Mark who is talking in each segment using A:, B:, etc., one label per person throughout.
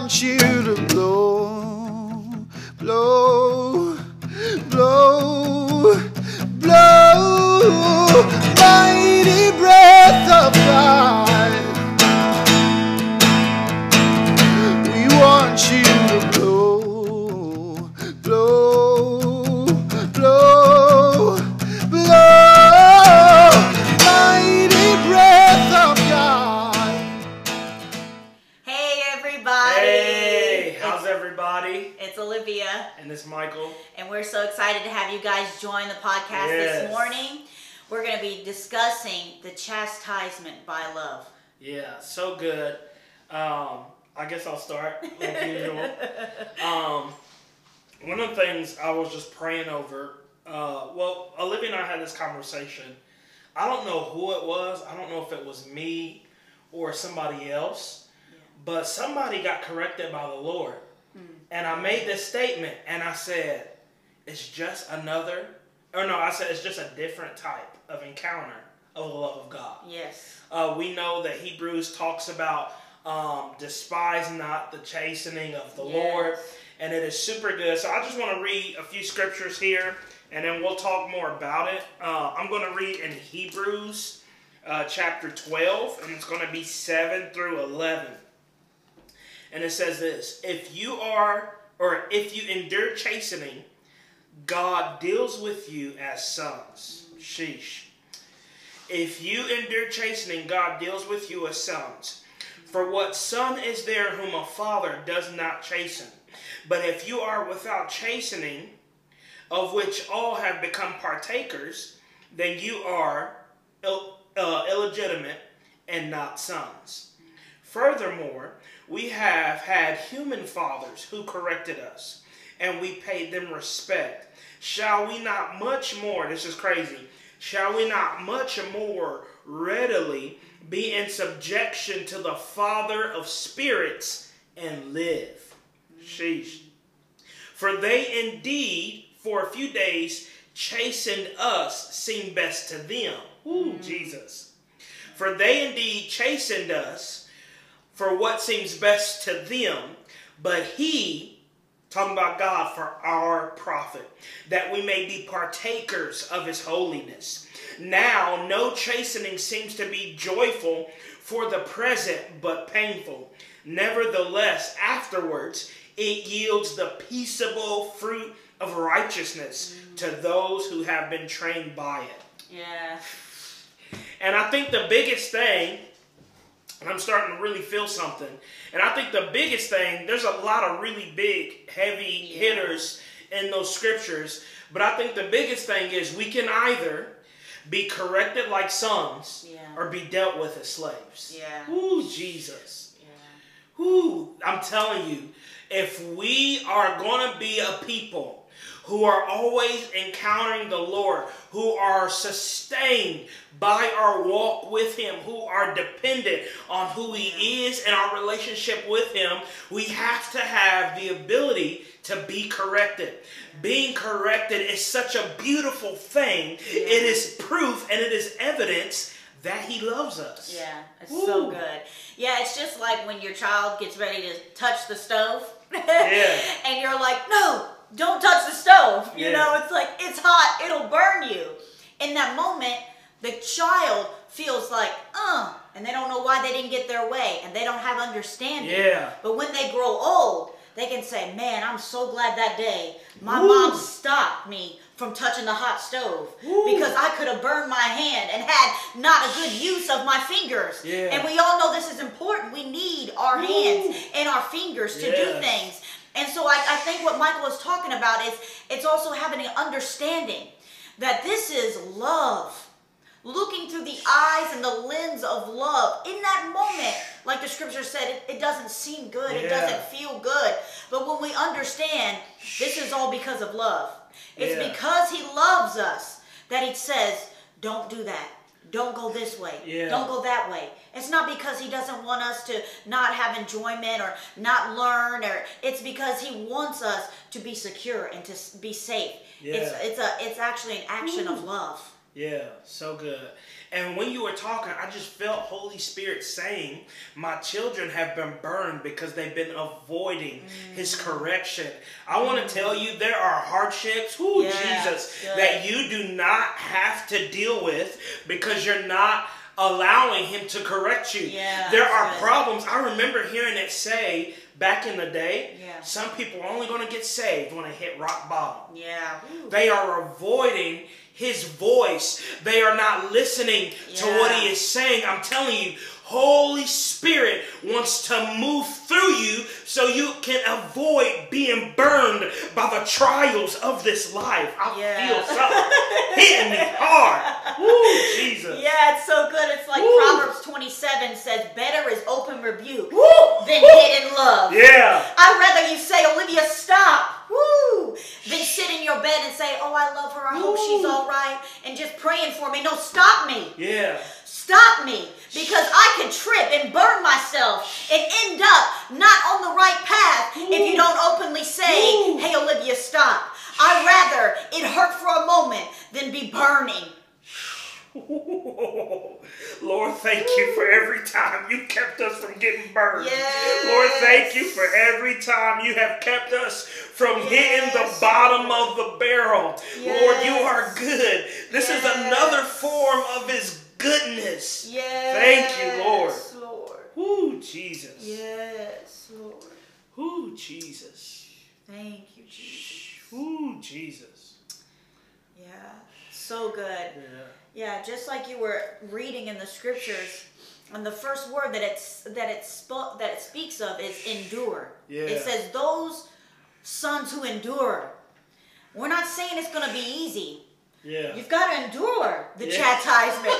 A: want you to blow,
B: have you guys join the podcast
C: Yes.
B: this morning. We're going to be discussing the chastisement by love.
C: Yeah, so good. Um, I guess I'll start like usual. Um, one of the things I was just praying over. Uh, well, Olivia and I had this conversation. I don't know who it was. I don't know if it was me or somebody else, but somebody got corrected by the Lord. And I made this statement, and I said, "It's just another." Or no, I said it's just a different type of encounter of the love of God.
B: Yes.
C: Uh, we know that Hebrews talks about um, despise not the chastening of the
B: Yes.
C: Lord, and it is super good. So I just want to read a few scriptures here, and then we'll talk more about it. Uh, I'm going to read in Hebrews uh, chapter 12, and it's going to be 7 through 11. And it says this If you are, or if you endure chastening, God deals with you as sons. Sheesh. If you endure chastening, God deals with you as sons. For what son is there whom a father does not chasten? But if you are without chastening, of which all have become partakers, then you are Ill, uh, illegitimate and not sons. Furthermore, we have had human fathers who corrected us, and we paid them respect. Shall we not much more, this is crazy, shall we not much more readily be in subjection to the Father of spirits and live? Sheesh. For they indeed, for a few days, chastened us, seemed best to them. Ooh, mm. Jesus. For they indeed chastened us for what seems best to them, but he, talking about God, for our profit, that we may be partakers of his holiness. Now, no chastening seems to be joyful for the present, but painful. Nevertheless, afterwards, it yields the peaceable fruit of righteousness to those who have been trained by it.
B: Yeah.
C: And I think the biggest thing, and I'm starting to really feel something, and I think the biggest thing, there's a lot of really big, heavy
B: Yeah.
C: hitters in those scriptures, but I think the biggest thing is we can either be corrected like sons
B: Yeah.
C: or be dealt with as slaves.
B: Yeah.
C: Ooh, Jesus.
B: Yeah.
C: Ooh, I'm telling you, if we are going to be a people who are always encountering the Lord, who are sustained by our walk with Him, who are dependent on who He is and our relationship with Him, we have to have the ability to be corrected. Being corrected is such a beautiful thing. It is proof and it is evidence that He loves us.
B: Yeah, it's so good. Yeah, it's just like when your child gets ready to touch the stove.
C: Yeah.
B: And you're like, no, don't touch the stove. You
C: Yeah.
B: know, it's like, it's hot, it'll burn you. In that moment, the child feels like, uh, and they don't know why they didn't get their way and they don't have understanding.
C: Yeah.
B: But when they grow old, they can say, man, I'm so glad that day my
C: Woo.
B: mom stopped me from touching the hot stove
C: Woo.
B: because I could have burned my hand and had not a good use of my fingers.
C: Yeah.
B: And we all know this is important. We need our hands and our fingers to do things. And so I, I think what Michael is talking about is it's also having an understanding that this is love. Looking through the eyes and the lens of love. In that moment, like the scripture said, it, it doesn't seem good. It doesn't feel good. But when we understand this is all because of love, it's
C: Yeah.
B: because he loves us that he says, don't do that. Don't go this way.
C: Yeah.
B: Don't go that way. It's not because he doesn't want us to not have enjoyment or not learn or it's because he wants us to be secure and to be safe. It's
C: Yeah.
B: it's a it's actually an action of mm. love.
C: Yeah, so good. And when you were talking, I just felt Holy Spirit saying, My children have been burned because they've been avoiding His
B: Mm.
C: correction. I want to tell you, there are hardships,
B: Yeah,
C: Jesus,
B: good.
C: that you do not have to deal with because you're not allowing Him to correct you.
B: Yeah,
C: there are
B: good.
C: problems. I remember hearing it say back in the day,
B: Yeah.
C: some people are only going to get saved when they hit rock bottom.
B: Yeah. Ooh.
C: They are avoiding his voice. They are not listening to what he is saying. I'm telling you, Holy Spirit wants to move through you so you can avoid being burned by the trials of this life. I
B: Yeah.
C: feel something hitting me hard. Woo, Jesus.
B: Yeah, it's so good. It's like
C: Woo.
B: Proverbs 27 says, better is open rebuke
C: Woo,
B: than
C: woo.
B: hidden love.
C: Yeah.
B: I'd rather you say, Olivia, stop. Woo! Than sit in your bed and say, oh, I love her. I hope she's all right. And just praying for me. No, stop me.
C: Yeah.
B: Stop me. Because I could trip and burn myself and end up not on the right path if you don't openly say,
C: Woo.
B: hey, Olivia, stop. I'd rather it hurt for a moment than be burning.
C: Lord, thank you for every time you kept us from getting burned.
B: Yes.
C: Lord, thank you for every time you have kept us from hitting the bottom of the barrel. Lord, you are good. This is another form of His goodness.
B: Yes.
C: Thank you, Lord.
B: Lord.
C: Woo, Jesus.
B: Yes, Lord.
C: Woo, Jesus.
B: Thank you, Jesus.
C: Woo, Jesus.
B: Yeah, so good.
C: Yeah.
B: Yeah, just like you were reading in the scriptures, and the first word that it's that it spo- that it speaks of is endure.
C: Yeah.
B: It says those sons who endure. We're not saying it's going to be easy.
C: Yeah.
B: You've got to endure the
C: Yeah.
B: chastisement.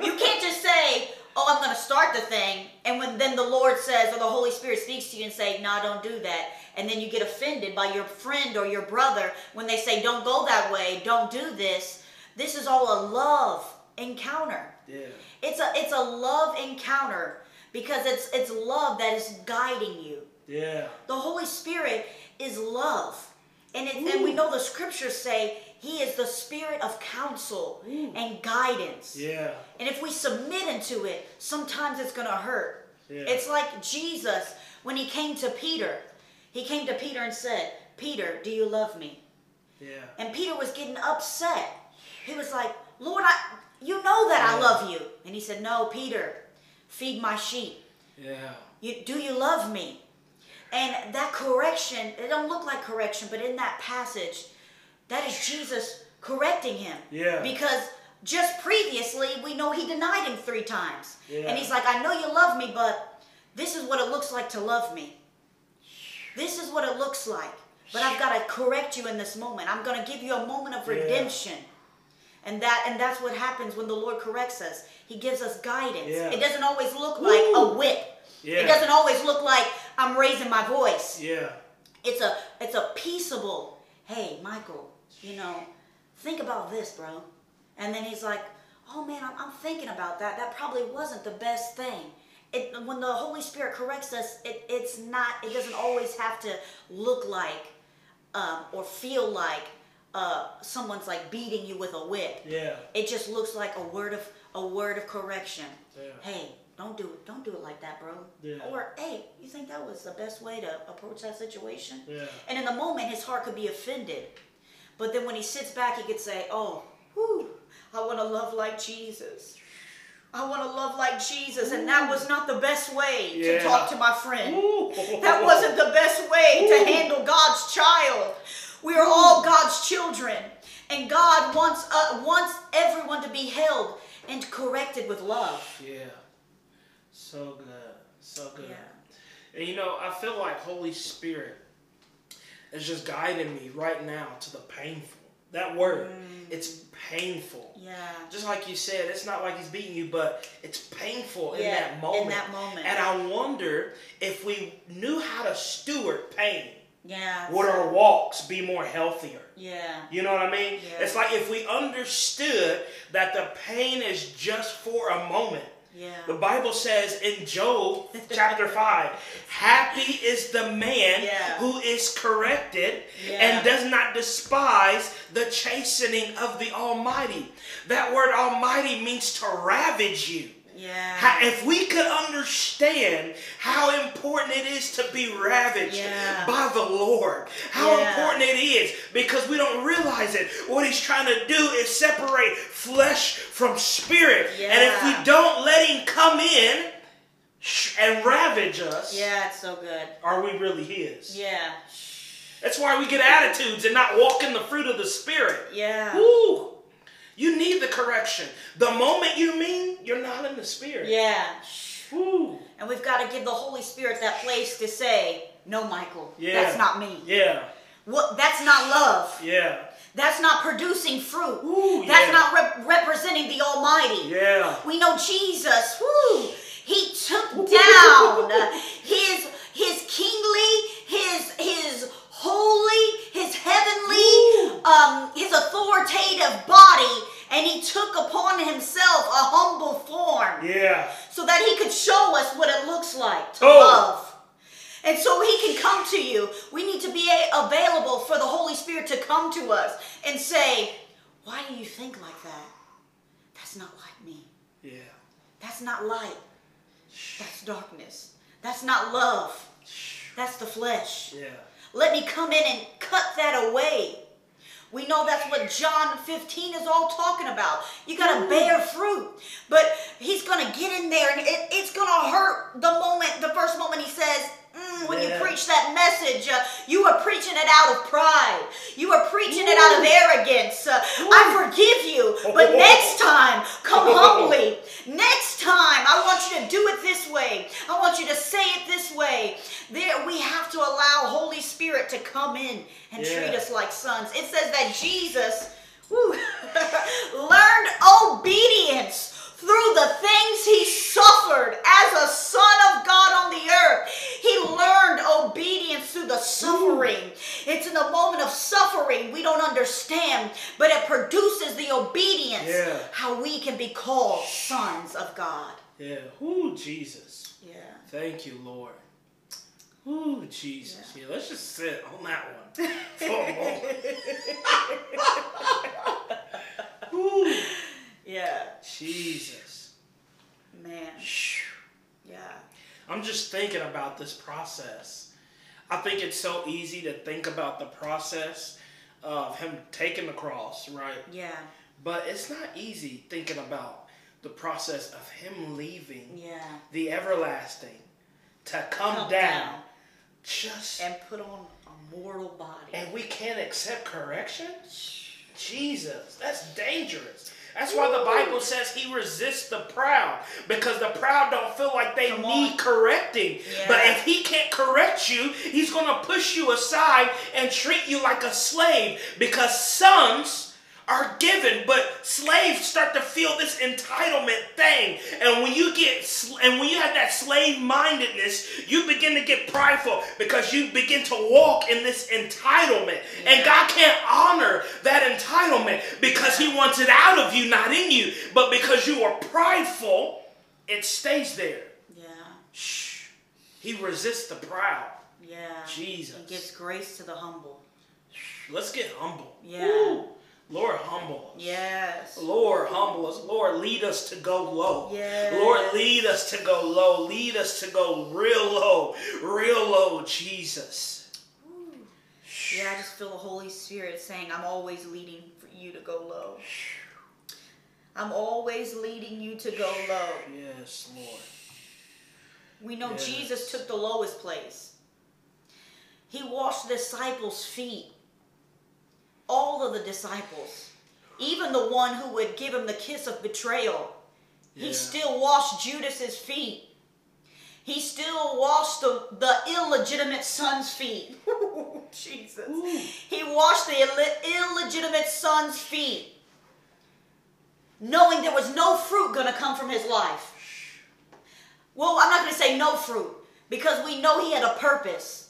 B: you can't just say, "Oh, I'm going to start the thing," and when then the Lord says or the Holy Spirit speaks to you and say, "No, don't do that," and then you get offended by your friend or your brother when they say, "Don't go that way, don't do this." This is all a love encounter.
C: Yeah.
B: It's a it's a love encounter because it's it's love that is guiding you.
C: Yeah.
B: The Holy Spirit is love. And, it, and we know the scriptures say he is the spirit of counsel and guidance.
C: Yeah.
B: And if we submit into it, sometimes it's going to hurt.
C: Yeah.
B: It's like Jesus when he came to Peter. He came to Peter and said, Peter, do you love me?
C: Yeah.
B: And Peter was getting upset. He was like, Lord, I, you know that I love you. And he said, No, Peter, feed my sheep.
C: Yeah.
B: You, do you love me? And that correction, it don't look like correction, but in that passage, that is Jesus correcting him.
C: Yeah.
B: Because just previously, we know he denied him three times.
C: Yeah.
B: And he's like, I know you love me, but this is what it looks like to love me. This is what it looks like. But I've got to correct you in this moment. I'm going to give you a moment of
C: Yeah.
B: And that and that's what happens when the Lord corrects us. He gives us guidance.
C: Yeah.
B: It doesn't always look like a whip.
C: Yeah.
B: It doesn't always look like I'm raising my voice.
C: Yeah.
B: It's a it's a peaceable, hey, Michael, you know, think about this, bro. And then he's like, oh man, I'm, I'm thinking about that. That probably wasn't the best thing. It, when the Holy Spirit corrects us, it, it's not, it doesn't always have to look like um, or feel like uh, someone's like beating you with a whip.
C: Yeah.
B: It just looks like a word of a word of correction.
C: Yeah.
B: Hey, don't do it. Don't do it like that, bro.
C: Yeah.
B: Or hey, you think that was the best way to approach that situation?
C: Yeah.
B: And in the moment, his heart could be offended. But then when he sits back, he could say, "Oh, whew, I want to love like Jesus. I want to love like Jesus." And that was not the best way
C: Yeah.
B: to talk to my friend.
C: Ooh.
B: That wasn't the best way to handle God's child. We are all God's children, and God wants uh, wants everyone to be held and corrected with love.
C: Yeah. So good. So good.
B: Yeah.
C: And you know, I feel like Holy Spirit is just guiding me right now to the painful. That word, it's painful.
B: Yeah.
C: Just like you said, it's not like he's beating you, but it's painful in that moment.
B: in that moment.
C: And I wonder if we knew how to steward pain,
B: Yeah.
C: would our walks be more healthier?
B: Yeah.
C: You know what I mean?
B: Yeah.
C: It's like if we understood that the pain is just for a moment.
B: Yeah.
C: The Bible says in Job chapter 5, happy is the man
B: Yeah.
C: who is corrected
B: Yeah.
C: and does not despise the chastening of the Almighty. That word Almighty means to ravage you.
B: Yeah.
C: How- If we could understand how important it is to be ravaged
B: Yeah.
C: by the Lord, how
B: Yeah.
C: important it is because we don't realize it. What He's trying to do is separate flesh from spirit. And if we don't let Him come in and ravage us,
B: yeah, it's so good.
C: are we really His?
B: Yeah.
C: That's why we get attitudes and not walk in the fruit of the Spirit.
B: Yeah.
C: Woo! You need the correction. The moment you mean, you're not in the Spirit.
B: Yeah. And we've got to give the Holy Spirit that place to say, no, Michael,
C: Yeah.
B: that's not me.
C: Yeah.
B: What? That's not love.
C: Yeah.
B: That's not producing fruit.
C: Ooh,
B: That's
C: yeah.
B: not rep- representing the Almighty.
C: Yeah.
B: We know Jesus. Woo! He took down his his kingly, his his holy, his heavenly, um, his authoritative body, and he took upon himself a humble form
C: Yeah.
B: so that he could show us what it looks like to
C: Oh.
B: love. And so he can come to you. We need to be available for the Holy Spirit to come to us and say, Why do you think like that? That's not like me.
C: Yeah.
B: That's not light. That's darkness. That's not love. That's the flesh.
C: Yeah.
B: Let me come in and cut that away. We know that's what John 15 is all talking about. You got to bear fruit. But he's going to get in there and it, it's going to hurt the moment, the first moment he says, mm, when you preach that message, uh, you are preaching it out of pride. You are preaching it out of arrogance. Uh, I forgive you, but next time, come humbly. Next time, I want you to do it this way. I want you to say it this way. There, we have to allow Holy Spirit to come in and
C: Yeah.
B: treat us like sons. It says that Jesus learned obedience through the things he suffered as a son of God on the earth. He learned obedience through the suffering. It's in the moment of suffering we don't understand, but it produces the obedience
C: Yeah.
B: how we can be called sons of God.
C: Yeah. Ooh, Jesus.
B: Yeah.
C: Thank you, Lord. Ooh, Jesus. Yeah. let's just sit on that one for a moment.
B: Yeah.
C: Jesus.
B: Man. Yeah.
C: I'm just thinking about this process. I think it's so easy to think about the process of him taking the cross, right?
B: Yeah.
C: But it's not easy thinking about the process of him leaving
B: Yeah.
C: the everlasting to come,
B: Come
C: down,
B: down.
C: just
B: And put on a mortal body.
C: and we can't accept correction? Jesus, that's dangerous. That's why the Bible says he resists the proud because the proud don't feel like they
B: Come
C: need
B: on.
C: correcting.
B: Yeah.
C: But if he can't correct you, he's going to push you aside and treat you like a slave because sons are given, but slaves start to feel this entitlement thing. And when you get sl- and when you have that slave mindedness, you begin to get prideful because you begin to walk in this entitlement. And God can't honor that entitlement because he wants it out of you, not in you. But because you are prideful, it stays there.
B: Yeah.
C: Shh. He resists the proud.
B: Yeah.
C: Jesus.
B: He gives grace to the humble.
C: Let's get humble.
B: Yeah.
C: Ooh. Lord, humble us.
B: Yes.
C: Lord, humble us. Lord, lead us to go low.
B: Yes.
C: Lord, lead us to go low. Lead us to go real low. Real low, Jesus.
B: Yeah, I just feel the Holy Spirit saying, I'm always leading for you to go low. I'm always leading you to go low.
C: Yes, Lord.
B: We know
C: Yes.
B: Jesus took the lowest place. He washed the disciples' feet. All of the disciples. Even the one who would give him the kiss of betrayal. He still washed Judas's feet. He still washed the, the illegitimate son's feet. Oh, Jesus.
C: Ooh.
B: He washed the Ill- illegitimate son's feet. Knowing there was no fruit going to come from his life. Well, I'm not going to say no fruit because we know he had a purpose.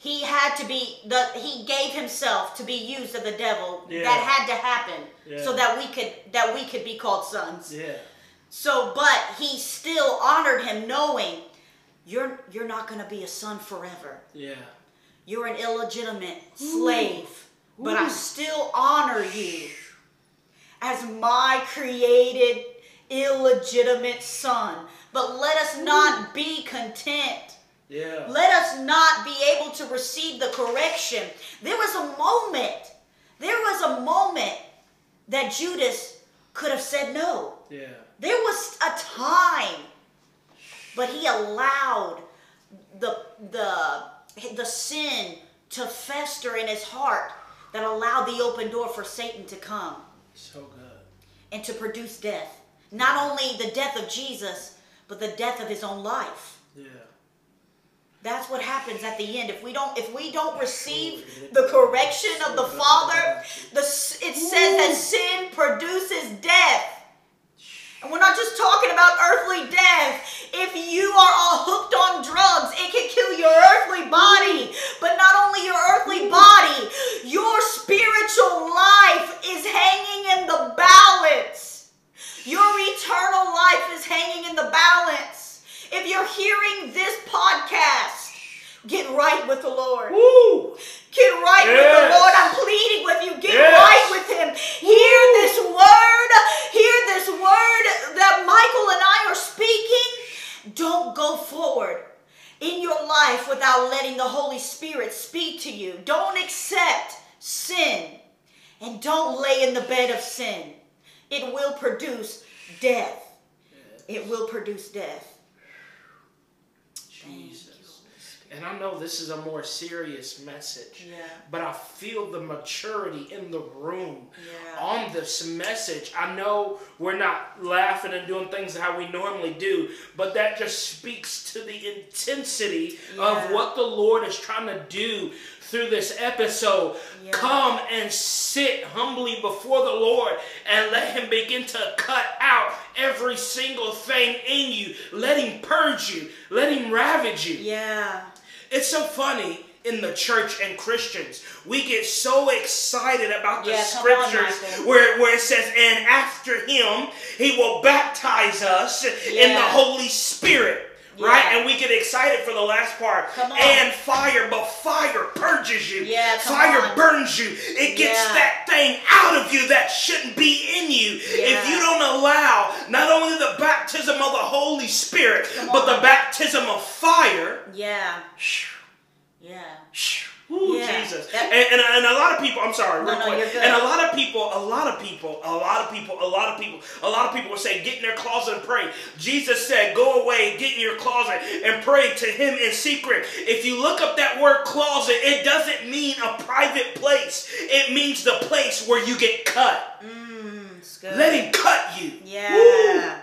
B: He had to be the he gave himself to be used of the devil.
C: Yeah.
B: That had to happen
C: Yeah.
B: so that we could that we could be called sons.
C: Yeah.
B: So, but he still honored him, knowing you're you're not going to be a son forever.
C: Yeah.
B: You're an illegitimate slave, but I still honor you as my created illegitimate son. But let us not be content.
C: Yeah.
B: Let us not be able to receive the correction. There was a moment, there was a moment that Judas could have said no.
C: Yeah.
B: There was a time, but he allowed the the the sin to fester in his heart that allowed the open door for Satan to come
C: So good.
B: and to produce death. Not only the death of Jesus, but the death of his own life.
C: Yeah.
B: That's what happens at the end. If we don't, if we don't receive the correction of the Father, the it says that sin produces death. And we're not just talking about earthly death. If you are all hooked on drugs, it can kill your earthly body. But not only your earthly body, your spiritual life is hanging in the balance. Your eternal life is hanging in the balance. If you're hearing this podcast, get right with the Lord.
C: Woo!
B: Get right with the Lord. I'm pleading with you. Get
C: Yes.
B: right with Him. Hear this word. Hear this word that Michael and I are speaking. Don't go forward in your life without letting the Holy Spirit speak to you. Don't accept sin and don't lay in the bed of sin. It will produce death. It will produce death.
C: Jesus. And I know this is a more serious message.
B: Yeah.
C: But I feel the maturity in the room
B: Yeah.
C: on this message. I know we're not laughing and doing things how we normally do, but that just speaks to the intensity of what the Lord is trying to do through this episode.
B: Yeah.
C: Come and sit humbly before the Lord and let Him begin to cut out every single thing in you. Let Him purge you, let Him ravage you.
B: Yeah.
C: It's so funny in the church and Christians. We get so excited about the
B: Yeah, come on,
C: scriptures where, where it says, and after him, he will baptize us in the Holy Spirit. Right? And we get excited for the last part.
B: Come on.
C: And fire, but fire purges you.
B: Yeah,
C: fire
B: on.
C: burns you. It gets
B: Yeah.
C: that thing out of you that shouldn't be in you. If
B: Yeah.
C: Allow not only the baptism of the Holy Spirit, but the baptism of fire,
B: Yeah. Yeah.
C: Ooh,
B: Yeah.
C: Jesus. And, and, and a lot of people, I'm sorry, real
B: No, no,
C: quick. And a lot of people, a lot of people, a lot of people, a lot of people, a lot of people will say, get in their closet and pray. Jesus said, go away, get in your closet and pray to him in secret. If you look up that word closet, it doesn't mean a private place. It means the place where you get cut.
B: Mm, good.
C: Let him cut you.
B: Yeah.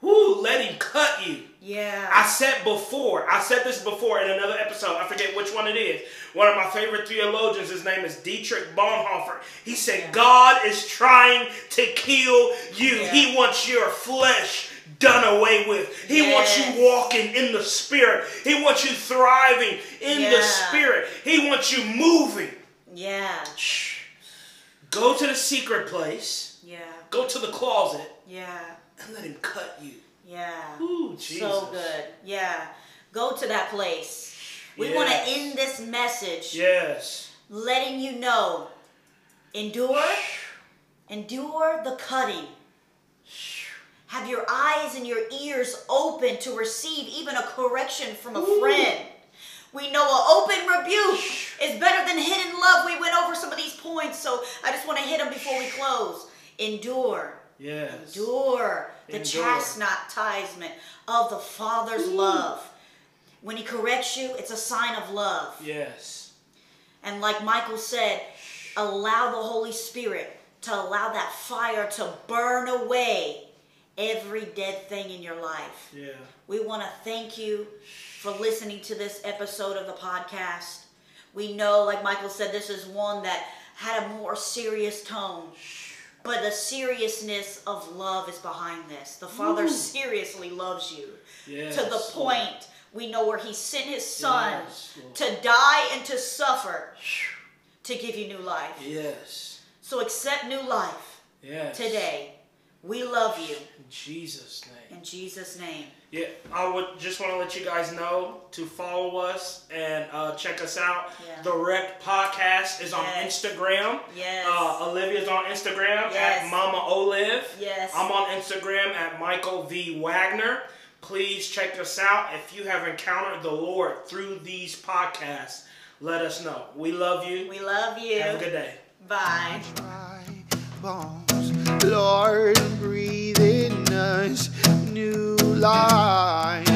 C: Woo. Woo, let him cut you.
B: Yeah.
C: I said before, I said this before in another episode, I forget which one it is. One of my favorite theologians, his name is Dietrich Bonhoeffer. He said,
B: Yeah.
C: God is trying to kill you.
B: Yeah.
C: He wants your flesh done away with. He wants you walking in the spirit. He wants you thriving in the spirit. He wants you moving.
B: yeah.
C: Shh. Go to the secret place.
B: Yeah.
C: Go to the closet
B: Yeah.
C: and let him cut you.
B: Yeah.
C: Ooh, Jesus.
B: So good. Yeah. Go to that place. We want to end this message
C: Yes.
B: letting you know endure, endure the cutting. Have your eyes and your ears open to receive even a correction from a
C: Ooh.
B: friend. We know an open rebuke is better than hidden love. We went over some of these points, so I just want to hit them before we close. Endure.
C: Yes.
B: Endure the
C: Endure.
B: chastisement of the Father's love. When He corrects you, it's a sign of love.
C: Yes.
B: And like Michael said, allow the Holy Spirit to allow that fire to burn away every dead thing in your life.
C: Yeah.
B: We want to thank you for listening to this episode of the podcast. We know, like Michael said, this is one that had a more serious tone. But the seriousness of love is behind this. The Father
C: Ooh.
B: seriously loves you
C: Yes.
B: to the point we know where He sent His Son
C: Yes,
B: to die and to suffer to give you new life.
C: Yes.
B: So accept new life
C: Yes.
B: today. We love you.
C: In Jesus' name.
B: In Jesus' name.
C: Yeah, I would just want to let you guys know to follow us and uh, check us out.
B: Yeah.
C: The Wreck Podcast is on
B: Yes.
C: Instagram.
B: Yes.
C: Uh, Olivia's on Instagram
B: Yes.
C: at Mama Olive.
B: Yes.
C: I'm on Instagram at Michael V. Wagner. Please check us out. If you have encountered the Lord through these podcasts, let us know. We love you.
B: We love you.
C: Have a good day.
B: Bye.
A: dry bones. Lord, breathe in us new life.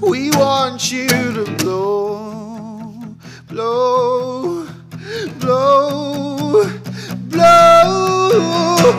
A: We want you to blow, blow, blow, blow,